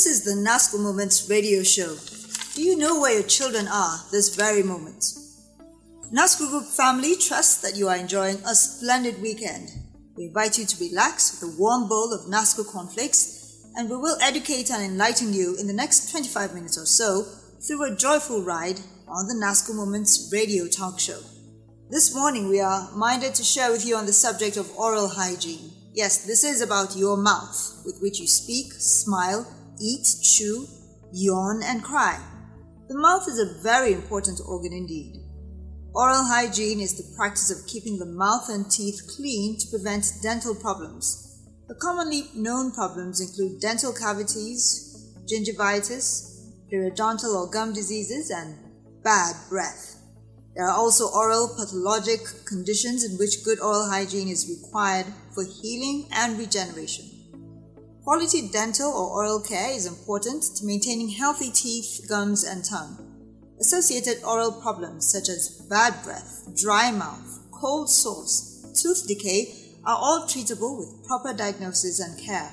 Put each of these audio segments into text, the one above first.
This is the NASCO Moments radio show. Do you know where your children are this very moment? NASCO Group family trusts that you are enjoying a splendid weekend. We invite you to relax with a warm bowl of NASCO cornflakes, and we will educate and enlighten you in the next 25 minutes or so through a joyful ride on the NASCO Moments radio talk show. This morning, we are minded to share with you on the subject of oral hygiene. Yes, this is about your mouth, with which you speak, smile, eat, chew, yawn, and cry. The mouth is a very important organ indeed. Oral hygiene is the practice of keeping the mouth and teeth clean to prevent dental problems. The commonly known problems include dental cavities, gingivitis, periodontal or gum diseases, and bad breath. There are also oral pathologic conditions in which good oral hygiene is required for healing and regeneration. Quality dental or oral care is important to maintaining healthy teeth, gums, and tongue. Associated oral problems such as bad breath, dry mouth, cold sores, tooth decay are all treatable with proper diagnosis and care.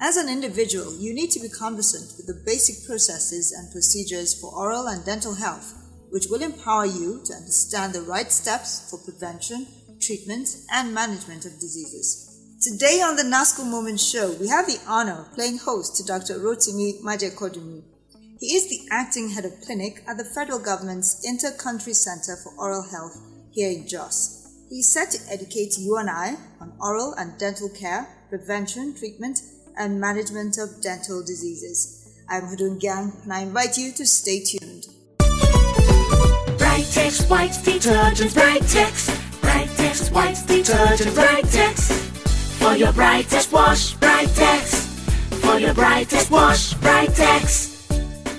As an individual, you need to be conversant with the basic processes and procedures for oral and dental health, which will empower you to understand the right steps for prevention, treatment, and management of diseases. Today on the NASCO Moment Show, we have the honor of playing host to Dr. Rotimi Majekodunmi. He is the acting head of clinic at the federal government's Inter-Country Center for Oral Health here in Jos. He is set to educate you and I on oral and dental care, prevention, treatment, and management of dental diseases. I'm Hudun Gang, and I invite you to stay tuned. Brightex white detergent, Brightex, Brightex detergent, Brightex. For your brightest wash, Brightex. For your brightest wash, Brightex.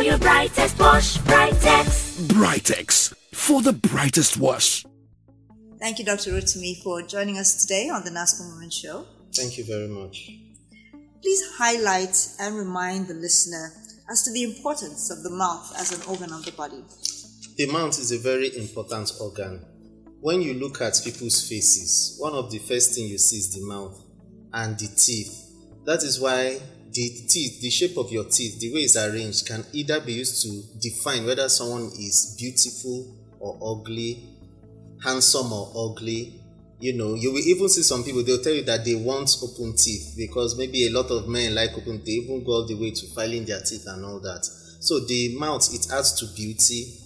For your brightest wash, Brightex. Brightex for the brightest wash. Thank you, Dr. Rotimi, for joining us today on the NASCO Moment Show. Thank you very much. Please highlight and remind the listener as to the importance of the mouth as an organ of the body. The mouth is a very important organ. When you look at people's faces, one of the first things you see is the mouth and the teeth. That is why the teeth, the shape of your teeth, the way it's arranged, can either be used to define whether someone is beautiful or ugly, handsome or ugly. You know, you will even see some people, they'll tell you that they want open teeth because maybe a lot of men like open teeth, They even go all the way to filing their teeth and all that. So the mouth, it adds to beauty.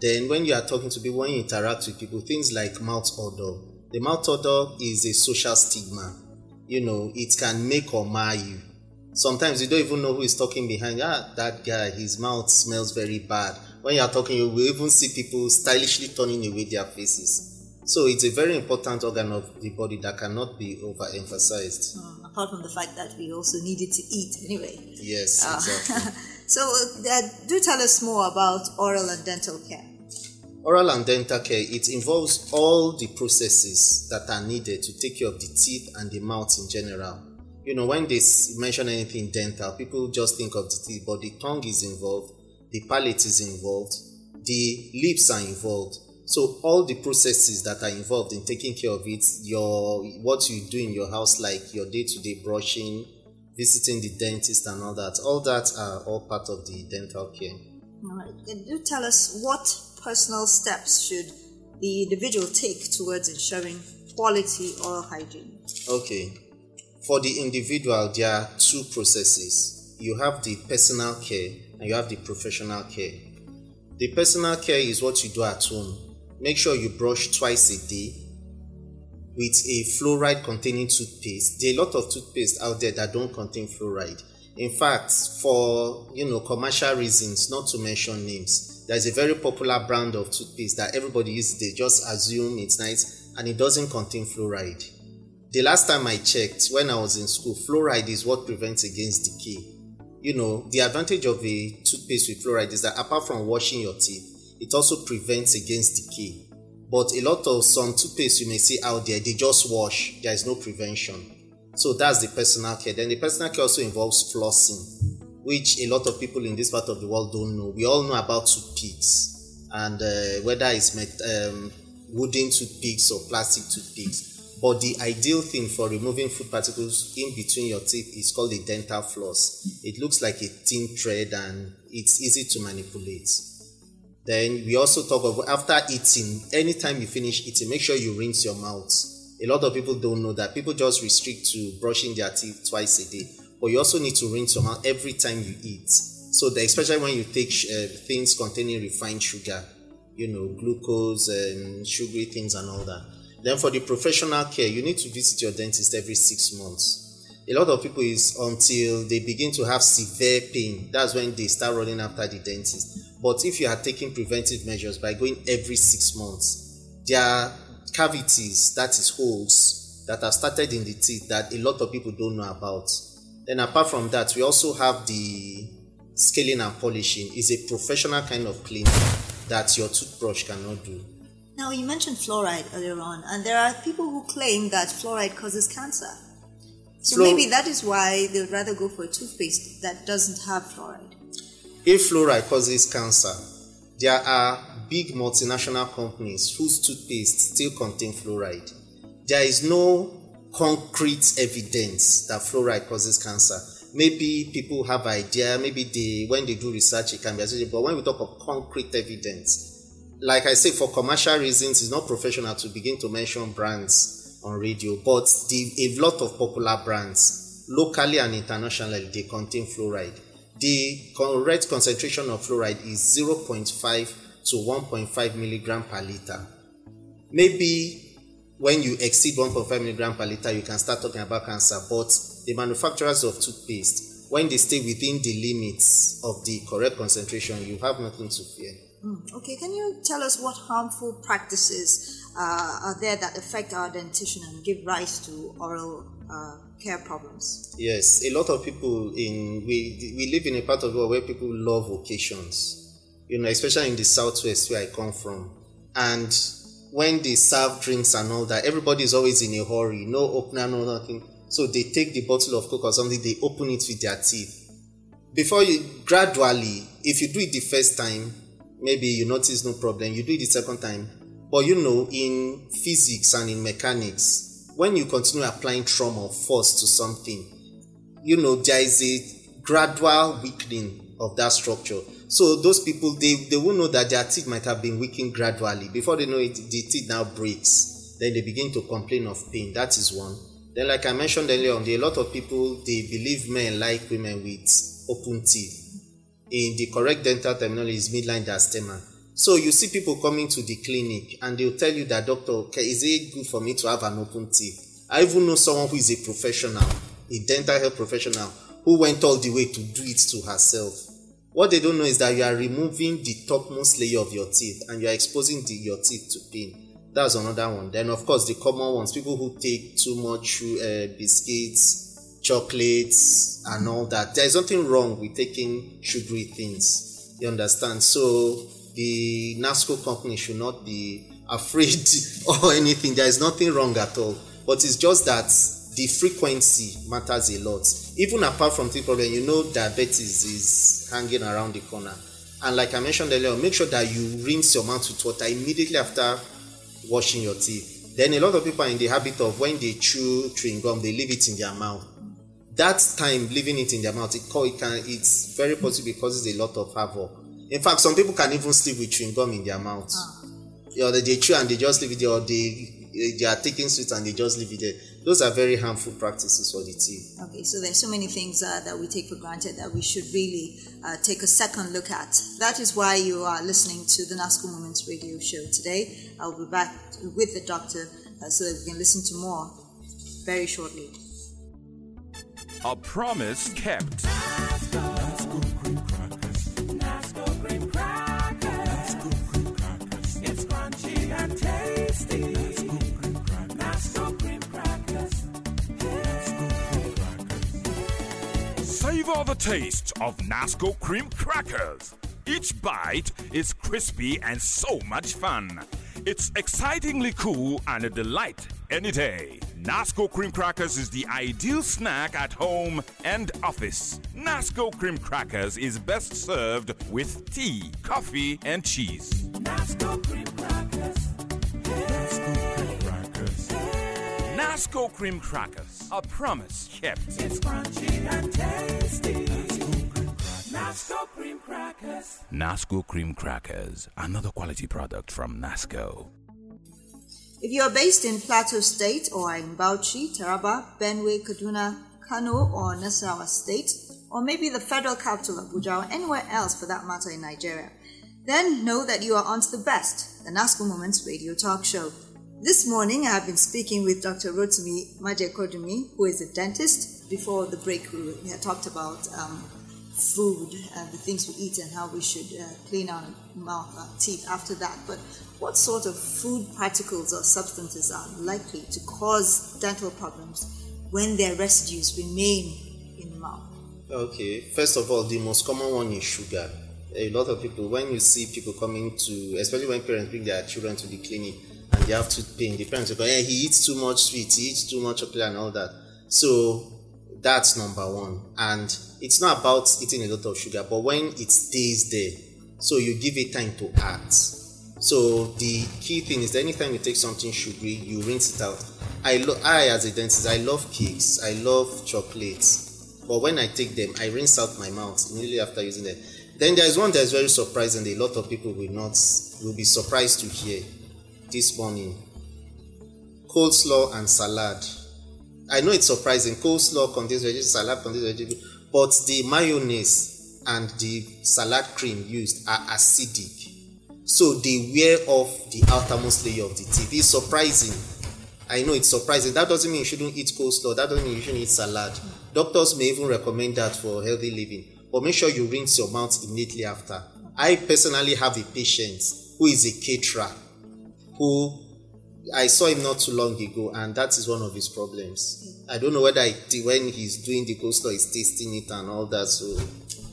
Then when you are talking to people, when you interact with people, things like mouth odor. The mouth odor is a social stigma. You know, it can make or mar you Sometimes you don't even know who is talking behind. Ah, that guy, his mouth smells very bad. When you are talking, you will even see people stylishly turning away their faces. So it's a very important organ of the body that cannot be overemphasized. Mm, apart from the fact that we also needed to eat anyway. Yes, uh, exactly. so uh, do tell us more about oral and dental care. Oral and dental care, it involves all the processes that are needed to take care of the teeth and the mouth in general you know, when they mention anything dental, people just think of the teeth, but the tongue is involved, the palate is involved, the lips are involved. So all the processes that are involved in taking care of it, your what you do in your house, like your day-to-day brushing, visiting the dentist, and all that, all that are all part of the dental care. All right. And do tell us what personal steps should the individual take towards ensuring quality oral hygiene? Okay. For the individual, there are two processes. You have the personal care and you have the professional care. The personal care is what you do at home. Make sure you brush twice a day with a fluoride containing toothpaste. There are a lot of toothpaste out there that don't contain fluoride. In fact, for you know commercial reasons, not to mention names, there's a very popular brand of toothpaste that everybody uses. They just assume it's nice and it doesn't contain fluoride. The last time I checked, when I was in school, fluoride is what prevents against decay. you know, the advantage of a toothpaste with fluoride is that apart from washing your teeth, it also prevents against decay. But a lot of some toothpaste you may see out there, they just wash, there is no prevention. So that's the personal care. Then the personal care also involves flossing, which a lot of people in this part of the world don't know. We all know about toothpicks and uh, whether it's met, um, wooden toothpicks or plastic toothpicks. But the ideal thing for removing food particles in between your teeth is called a dental floss. It looks like a thin thread and it's easy to manipulate. Then we also talk of after eating, anytime you finish eating, make sure you rinse your mouth. A lot of people don't know that. People just restrict to brushing their teeth twice a day. But you also need to rinse your mouth every time you eat. So that especially when you take uh, things containing refined sugar, you know, glucose and sugary things and all that. Then for the professional care, you need to visit your dentist every six months. A lot of people is until they begin to have severe pain. That's when they start running after the dentist. But if you are taking preventive measures by going every six months, there are cavities, that is holes, that have started in the teeth that a lot of people don't know about. Then apart from that, we also have the scaling and polishing is a professional kind of cleaning that your toothbrush cannot do. Now, you mentioned fluoride earlier on, and there are people who claim that fluoride causes cancer. So maybe that is why they would rather go for a toothpaste that doesn't have fluoride. If fluoride causes cancer, there are big multinational companies whose toothpaste still contain fluoride. There is no concrete evidence that fluoride causes cancer. Maybe people have idea, maybe they when they do research it can be associated, but when we talk of concrete evidence, like I say, for commercial reasons, it's not professional to begin to mention brands on radio, but the, a lot of popular brands, locally and internationally, they contain fluoride. The correct concentration of fluoride is 0.5 to 1.5 milligram per liter. Maybe when you exceed 1.5 milligram per liter, you can start talking about cancer, but the manufacturers of toothpaste, when they stay within the limits of the correct concentration, you have nothing to fear. Mm, Okay, can you tell us what harmful practices uh, are there that affect our dentition and give rise to oral uh, care problems? Yes, a lot of people in we we live in a part of the world where people love occasions. You know, especially in the southwest where I come from. And when they serve drinks and all that, everybody is always in a hurry, no opener, no nothing. So they take the bottle of Coke or something, they open it with their teeth. Before you gradually, if you do it the first time, maybe you notice no problem, you do it the second time. But you know, in physics and in mechanics, when you continue applying trauma or force to something, you know, there is a gradual weakening of that structure. So those people they, they will know that their teeth might have been weakened gradually. Before they know it, the teeth now breaks. Then they begin to complain of pain. That is one. Then, like I mentioned earlier on, a lot of people they believe men like women with open teeth. In the correct dental terminology is midline diastema. So you see people coming to the clinic and they'll tell you that doctor, okay, is it good for me to have an open teeth? I even know someone who is a professional, a dental health professional, who went all the way to do it to herself. What they don't know is that you are removing the topmost layer of your teeth and you are exposing the, your teeth to pain. That's another one. Then, of course, the common ones people who take too much uh, biscuits, chocolates, and all that. There is nothing wrong with taking sugary things. You understand? So, the NASCO company should not be afraid or anything. There is nothing wrong at all. But it's just that the frequency matters a lot. Even apart from teeth problem, you know diabetes is hanging around the corner. And like I mentioned earlier, make sure that you rinse your mouth with water immediately after washing your teeth. Then a lot of people are in the habit of when they chew chewing gum, they leave it in their mouth. That time leaving it in their mouth, it, it can it's very possible it causes a lot of havoc. In fact, some people can even sleep with chewing gum in their mouth. Or they, they chew and they just leave it there, or they they are taking sweets and they just leave it there. Those are very harmful practices for the teeth. Okay, so there's so many things uh, that we take for granted that we should really uh, take a second look at. That is why you are listening to the NASCO Moments radio show today. I'll be back with the doctor uh, so that we can listen to more very shortly. A promise kept. It's crunchy and tasty. Nasco cream crackers. Savor Savor the taste of Nasco cream crackers. Each bite is crispy and so much fun. It's excitingly cool and a delight any day. Nasco cream crackers is the ideal snack at home and office. Nasco cream crackers is best served with tea, coffee, and cheese. Nasco cream crackers. Nasco cream crackers. Nasco cream crackers. A promise kept. It's crunchy and tasty. Nasco cream crackers. Nasco cream crackers. Another quality product from Nasco. If you are based in Plateau State or in Bauchi, Taraba, Benue, Kaduna, Kano, or Nasarawa State, or maybe the federal capital of Abuja or anywhere else for that matter in Nigeria, then know that you are on to the best, the NASCO Moments radio talk show. This morning I have been speaking with Dr. Rotimi Majekodunmi, who is a dentist. Before the break, we had talked about um, food and the things we eat and how we should uh, clean our mouth, our teeth after that. But what sort of food particles or substances are likely to cause dental problems when their residues remain in the mouth? Okay, first of all, the most common one is sugar. A lot of people, when you see people coming to, especially when parents bring their children to the clinic and they have tooth pain, the parents go, hey, he eats too much sweet, he eats too much chocolate and all that. So that's number one. And it's not about eating a lot of sugar, but when it stays there, so you give it time to act. So the key thing is that anytime you take something sugary, you rinse it out. I, lo- I as a dentist, I love cakes, I love chocolates, but when I take them, I rinse out my mouth immediately after using them. Then there is one that is very surprising. A lot of people will not will be surprised to hear this morning. Coleslaw and salad. I know it's surprising. Coleslaw contains vegetables, salad contains vegetables, but the mayonnaise and the salad cream used are acidic. So they wear off the outermost layer of the teeth. It's surprising. I know it's surprising. That doesn't mean you shouldn't eat coleslaw. That doesn't mean you shouldn't eat salad. Doctors may even recommend that for healthy living. But make sure you rinse your mouth immediately after. I personally have a patient who is a caterer who I saw him not too long ago, and that is one of his problems. I don't know whether it, when he's doing the coleslaw, he's tasting it and all that. So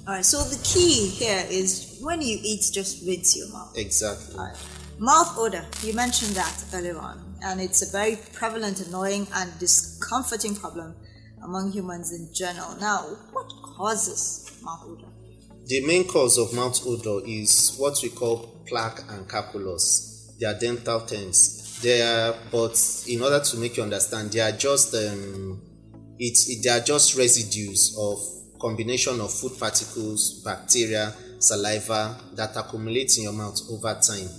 All right, so the key here is when you eat, just rinse your mouth. exactly. All right. Mouth odor, you mentioned that earlier on, and it's a very prevalent, annoying, and discomforting problem among humans in general. Now, what causes mouth odor? The main cause of mouth odor is what we call plaque and calculus. They are dental terms. But in order to make you understand, they are just um, it's it, they are just residues of combination of food particles, bacteria, saliva that accumulate in your mouth over time.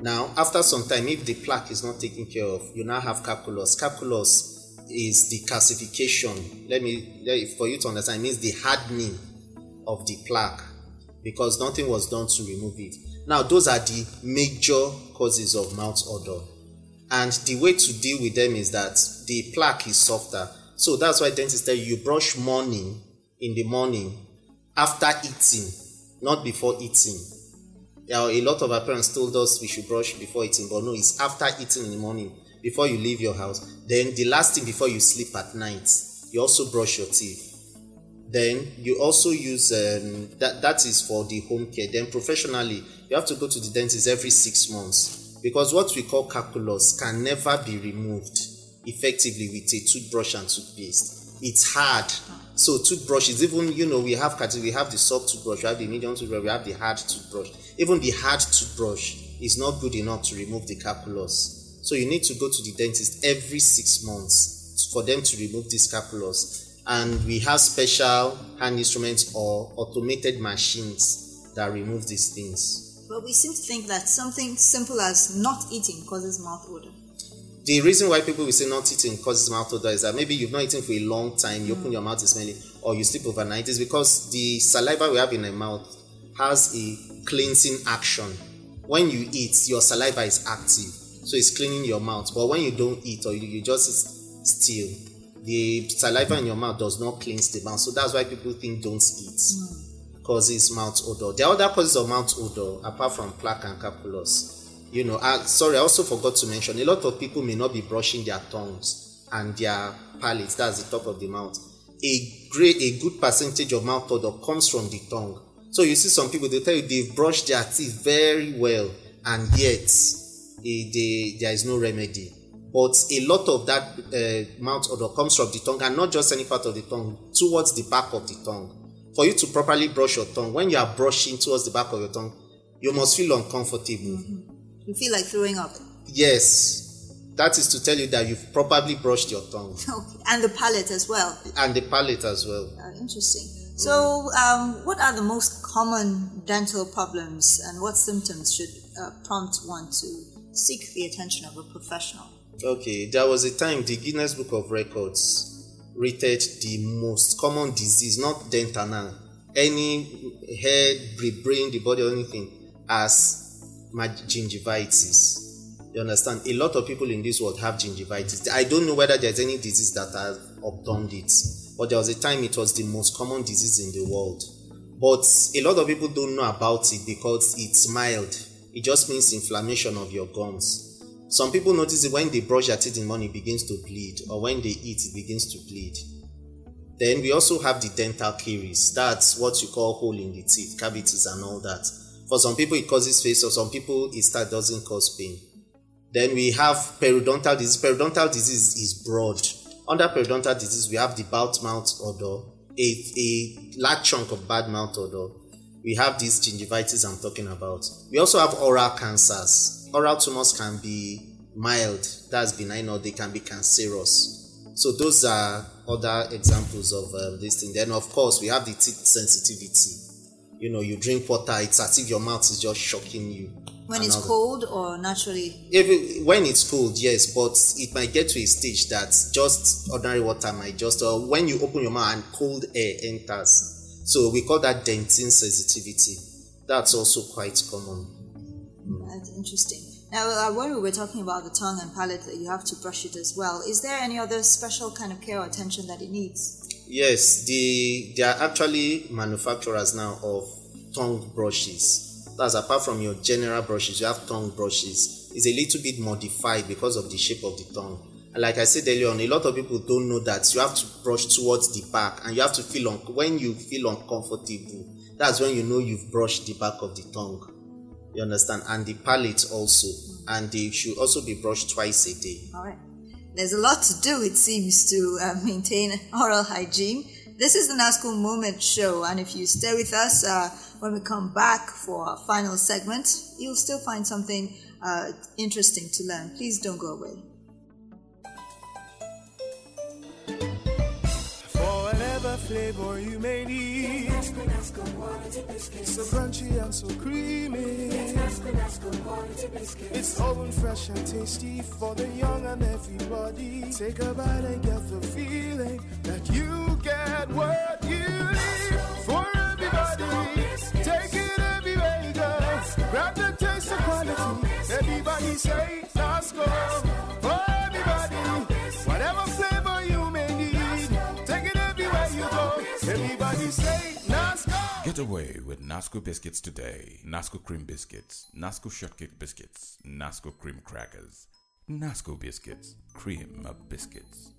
Now, after some time, if the plaque is not taken care of, you now have calculus. Calculus is the calcification. Let me for you to understand. Means the hardening of the plaque because nothing was done to remove it. Now, those are the major causes of mouth odor. And the way to deal with them is that the plaque is softer. So that's why dentists tell you you brush morning in the morning after eating, not before eating. Yeah, a lot of our parents told us we should brush before eating, but no, it's after eating in the morning, before you leave your house. Then the last thing before you sleep at night, you also brush your teeth. Then you also use um, that. That is for the home care. Then professionally, you have to go to the dentist every six months because what we call calculus can never be removed effectively with a toothbrush and toothpaste. It's hard. So toothbrushes, even you know, we have we have the soft toothbrush, we have the medium toothbrush, we have the hard toothbrush. Even the hard toothbrush is not good enough to remove the calculus. So you need to go to the dentist every six months for them to remove this calculus. And we have special hand instruments or automated machines that remove these things. But we seem to think that something simple as not eating causes mouth odor. The reason why people will say not eating causes mouth odor is that maybe you've not eaten for a long time, you open mm. your mouth is smelling, or you sleep overnight. Is because the saliva we have in our mouth has a cleansing action. When you eat, your saliva is active, so it's cleaning your mouth. But when you don't eat or you, you just still, the saliva in your mouth does not cleanse the mouth. So that's why people think don't eat. Mm. Causes mouth odor. The other causes of mouth odor, apart from plaque and calculus, you know, uh, sorry, I also forgot to mention a lot of people may not be brushing their tongues and their palates, that's the top of the mouth. a great, a good percentage of mouth odor comes from the tongue. So you see some people, they tell you they've brushed their teeth very well, and yet eh, they, there is no remedy. But a lot of that uh, mouth odor comes from the tongue, and not just any part of the tongue, towards the back of the tongue. For you to properly brush your tongue, when you are brushing towards the back of your tongue, you must feel uncomfortable. You feel like throwing up. Yes, that is to tell you that you've probably brushed your tongue Okay. And the palate as well. and the palate as well. Uh, interesting. So, um, what are the most common dental problems and what symptoms should uh, prompt one to seek the attention of a professional? Okay, there was a time the Guinness Book of Records rated the most common disease, not dental now, any head, bra- brain, the body, or anything, as gingivitis. You understand? A lot of people in this world have gingivitis. I don't know whether there's any disease that has obtained it, but there was a time it was the most common disease in the world. But a lot of people don't know about it because it's mild. It just means inflammation of your gums. Some people notice it when they brush their teeth in the morning, it begins to bleed, or when they eat, it begins to bleed. Then we also have the dental caries. That's what you call hole in the teeth, cavities, and all that. For some people, it causes face, or some people, it start doesn't cause pain. Then we have periodontal disease. Periodontal disease is broad. Under periodontal disease, we have the bad mouth odor, a, a large chunk of bad mouth odor. We have this gingivitis I'm talking about. We also have oral cancers. Oral tumors can be mild, that's benign, or they can be cancerous. So those are other examples of um, this thing. Then of course we have the teeth sensitivity. You know, you drink water, it's as if your mouth is just shocking you. When it's cold or naturally? Even when it's cold, yes, but it might get to a stage that just ordinary water might just, or when you open your mouth and cold air enters. So we call that dentin sensitivity. That's also quite common. That's interesting. Now, uh, when we were talking about the tongue and palate, that you have to brush it as well. Is there any other special kind of care or attention that it needs? Yes, the there are actually manufacturers now of tongue brushes. That's apart from your general brushes, you have tongue brushes. It's a little bit modified because of the shape of the tongue. Like I said earlier on, a lot of people don't know that you have to brush towards the back, and you have to feel un- when you feel uncomfortable. That's when you know you've brushed the back of the tongue. You understand? And the palate also, and they should also be brushed twice a day. All right. There's a lot to do, it seems, to uh, maintain oral hygiene. This is the NASCO Moment Show, and if you stay with us uh, when we come back for our final segment, you'll still find something uh, interesting to learn. Please don't go away. Flavor you may need. So crunchy and so creamy. It's oven fresh and tasty for the young and everybody. Take a bite and get the feeling that you get what you need. For everybody, take it everywhere you go. Grab the taste of quality. Everybody say Nasco. Get away with Nasco biscuits today. Nasco cream biscuits, Nasco shortcake biscuits, Nasco cream crackers, Nasco biscuits, cream of biscuits.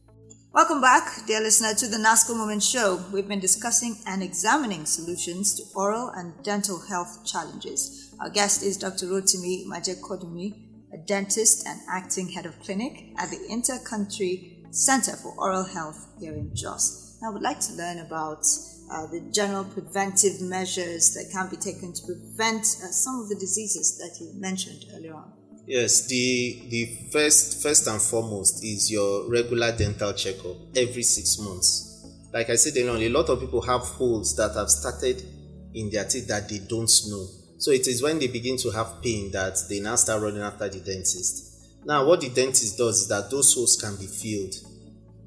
Welcome back, dear listener, to the NASCO Moment Show. We've been discussing and examining solutions to oral and dental health challenges. Our guest is Dr. Rotimi Majekodunmi, a dentist and acting head of clinic at the Intercountry Center for Oral Health here in Jos. I would like to learn about uh, the general preventive measures that can be taken to prevent uh, some of the diseases that you mentioned earlier on. Yes, the the first first and foremost is your regular dental checkup every six months. Like I said earlier, a lot of people have holes that have started in their teeth that they don't know. So it is when they begin to have pain that they now start running after the dentist. Now, what the dentist does is that those holes can be filled.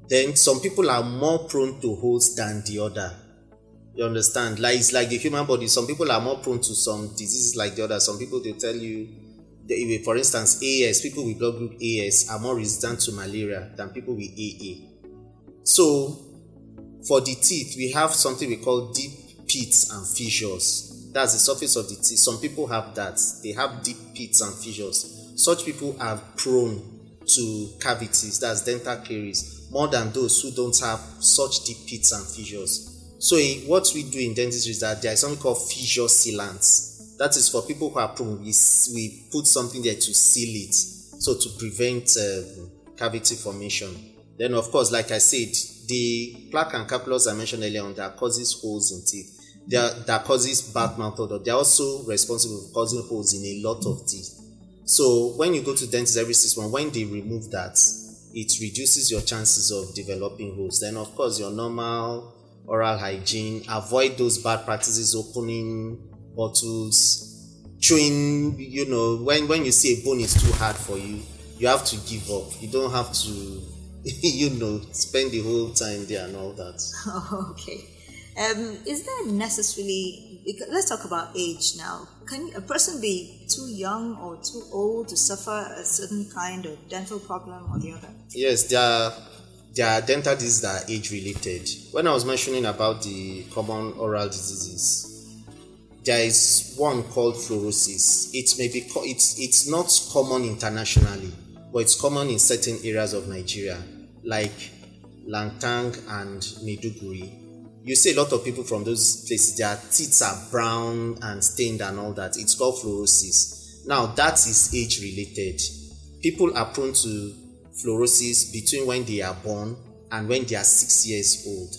Then some people are more prone to holes than the other. You understand? Like it's like the human body. Some people are more prone to some diseases like the other. Some people they tell you, for instance, AS. People with blood group AS are more resistant to malaria than people with AA. So, for the teeth, we have something we call deep pits and fissures. That's the surface of the teeth. Some people have that. They have deep pits and fissures. Such people are prone to cavities, that's dental caries, more than those who don't have such deep pits and fissures. So what we do in dentistry is that there is something called fissure sealants. That is for people who are prone. We, we put something there to seal it, so to prevent um, cavity formation. Then, of course, like I said, the plaque and calculus I mentioned earlier on that causes holes in teeth. They that causes bad mouth odor. They're also responsible for causing holes in a lot of teeth. So when you go to dentist every six months, when they remove that, it reduces your chances of developing holes. Then, of course, your normal oral hygiene. Avoid those bad practices, opening bottles, chewing. You know, when when you see a bone is too hard for you, you have to give up. You don't have to, you know, spend the whole time there and all that. okay. Um, is there necessarily, because- let's talk about age now. Can a person be too young or too old to suffer a certain kind of dental problem or the other? Yes, there are, there are dental diseases that are age related. When I was mentioning about the common oral diseases, there is one called fluorosis. It may be co- it's it's not common internationally, but it's common in certain areas of Nigeria, like Langtang and Maiduguri. You see a lot of people from those places, their teeth are brown and stained and all that. It's called fluorosis. Now that is age related. People are prone to fluorosis between when they are born and when they are six years old.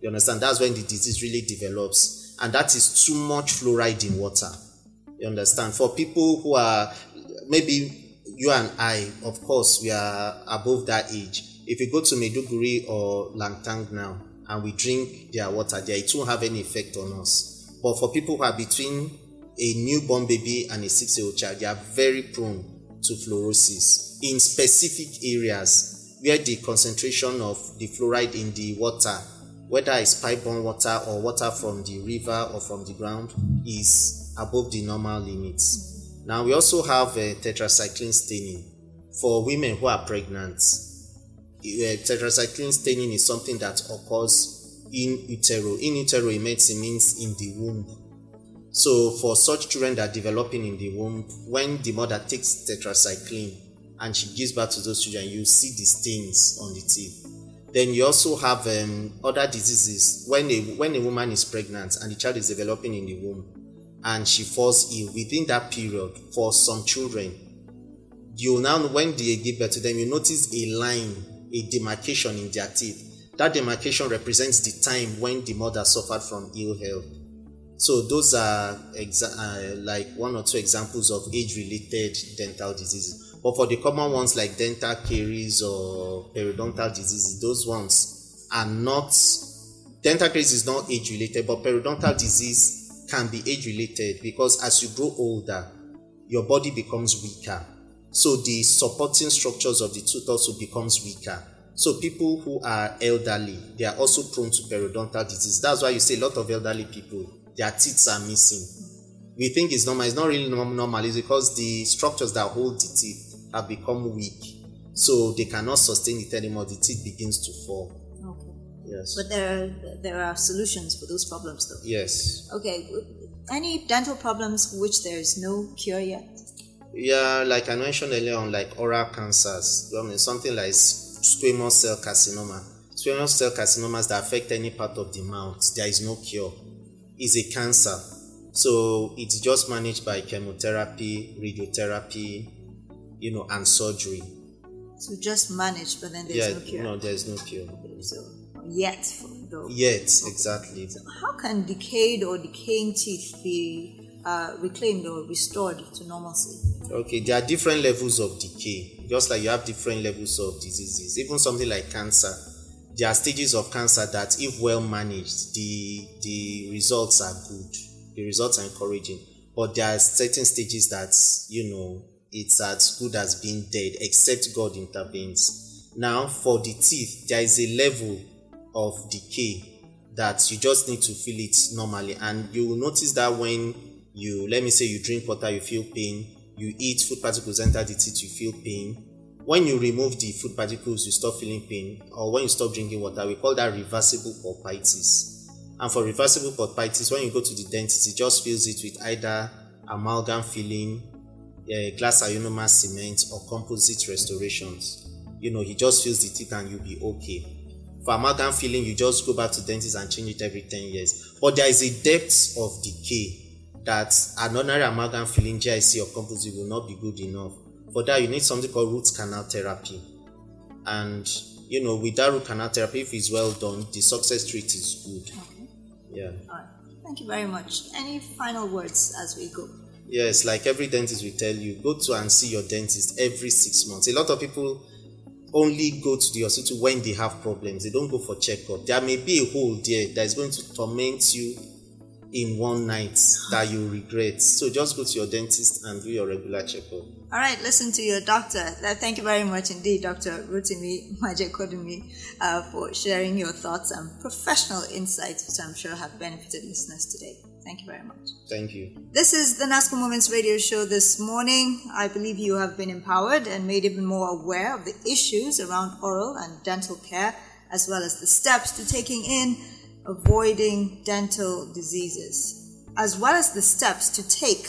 You understand? That's when the disease really develops, and that is too much fluoride in water. You understand? For people who are maybe you and I, of course, we are above that age. If you go to Maiduguri or Langtang now and we drink their water there, it won't have any effect on us. But for people who are between a newborn baby and a six year old child, they are very prone to fluorosis in specific areas where the concentration of the fluoride in the water, whether it's pipe-borne water or water from the river or from the ground, is above the normal limits. Now we also have uh, tetracycline staining for women who are pregnant. Uh, tetracycline staining is something that occurs in utero. In utero, medicine means in the womb. So for such children that are developing in the womb, when the mother takes tetracycline and she gives birth to those children, you see the stains on the teeth. Then you also have um, other diseases when a when a woman is pregnant and the child is developing in the womb and she falls ill within that period for some children you now when they give birth to them you notice a line a demarcation in their teeth that demarcation represents the time when the mother suffered from ill health so those are exa- uh, like one or two examples of age-related dental diseases. But for the common ones like dental caries or periodontal diseases, those ones are not. Dental caries is not age-related, but periodontal disease can be age-related because as you grow older, your body becomes weaker. So the supporting structures of the tooth also becomes weaker. So people who are elderly, they are also prone to periodontal disease. That's why you see a lot of elderly people, their teeth are missing. We think it's normal. It's not really norm- normal. It's because the structures that hold the teeth have become weak. So they cannot sustain it anymore. The teeth begins to fall. Okay. Yes. But there are, there are solutions for those problems though. yes. Okay. Any dental problems for which there is no cure yet? Yeah, like I mentioned earlier on, like oral cancers, I mean, something like squamous cell carcinoma. Squamous cell carcinomas that affect any part of the mouth, there is no cure. It's a cancer. So it's just managed by chemotherapy, radiotherapy, you know, and surgery. So just manage, but then there's yeah, no cure. no, there's no cure. So yet, though. Yet, exactly. How can decayed or decaying teeth be uh, reclaimed or restored to normalcy? Okay, there are different levels of decay, just like you have different levels of diseases. Even something like cancer, there are stages of cancer that, if well managed, the the results are good. The results are encouraging. But there are certain stages that you know it's as good as being dead, except God intervenes. Now, for the teeth, there is a level of decay that you just need to feel it normally, and you will notice that when you let me say you drink water, you feel pain. You eat food particles enter the teeth, you feel pain. When you remove the food particles, you stop feeling pain. Or when you stop drinking water, we call that reversible pulpitis. And for reversible pulpitis, when you go to the dentist, he just fills it with either amalgam filling, uh, glass ionomer cement, or composite restorations. you know, he just fills the teeth and you'll be okay. For amalgam filling, you just go back to dentist and change it every 10 years. But there is a depth of decay that an ordinary amalgam filling GIC or composite will not be good enough. For that, you need something called root canal therapy. And, you know, with that root canal therapy, if it's well done, the success rate is good. Okay. Yeah. All right. Thank you very much. Any final words as we go? Yes, like every dentist will tell you, go to and see your dentist every six months. A lot of people only go to the hospital when they have problems. They don't go for checkup. There may be a hole there that is going to torment you in one night that you regret. So just go to your dentist and do your regular checkup. All right, listen to your doctor. Thank you very much indeed, Dr. Rotimi Majekodunmi, uh, for sharing your thoughts and professional insights, which I'm sure have benefited listeners today. Thank you very much. Thank you. This is the NASCO Moments radio show this morning. I believe you have been empowered and made even more aware of the issues around oral and dental care, as well as the steps to taking in avoiding dental diseases, as well as the steps to take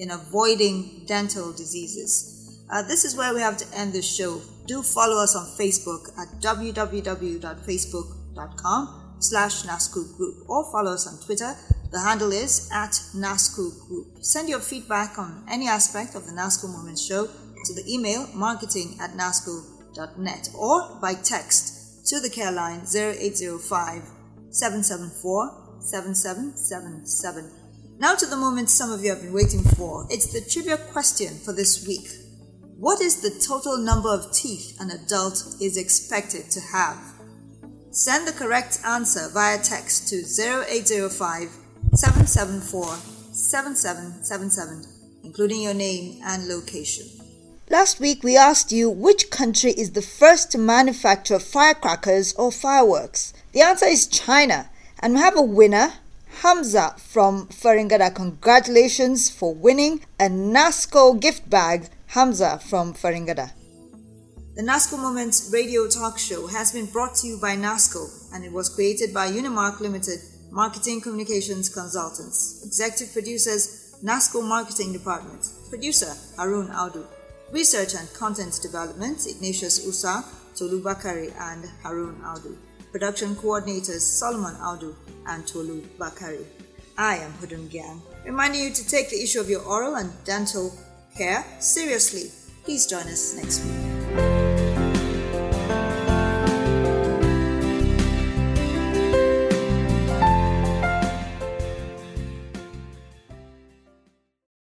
in avoiding dental diseases. Uh, this is where we have to end the show. Do follow us on Facebook at www.facebook.com slash NASCO Group or follow us on Twitter. The handle is at NASCO Group. Send your feedback on any aspect of the NASCO Moments show to the email marketing at nasco.net or by text to the care line 0805 774 7777. Now to the moment some of you have been waiting for. It's the trivia question for this week. What is the total number of teeth an adult is expected to have? Send the correct answer via text to 0805 774 7777, including your name and location. Last week, we asked you which country is the first to manufacture firecrackers or fireworks. The answer is China, and we have a winner, Hamza from Faringada. Congratulations for winning a NASCO gift bag, Hamza from Faringada. The NASCO Moments radio talk show has been brought to you by NASCO and it was created by Unimark Limited, Marketing Communications Consultants. Executive producers, NASCO Marketing Department. Producer, Harun Audu. Research and Content Development, Ignatius Usa, Tolu Bakari, and Harun Audu. Production coordinators, Solomon Audu and Tolu Bakari. I am Hudun Gang, reminding you to take the issue of your oral and dental care seriously. Please join us next week.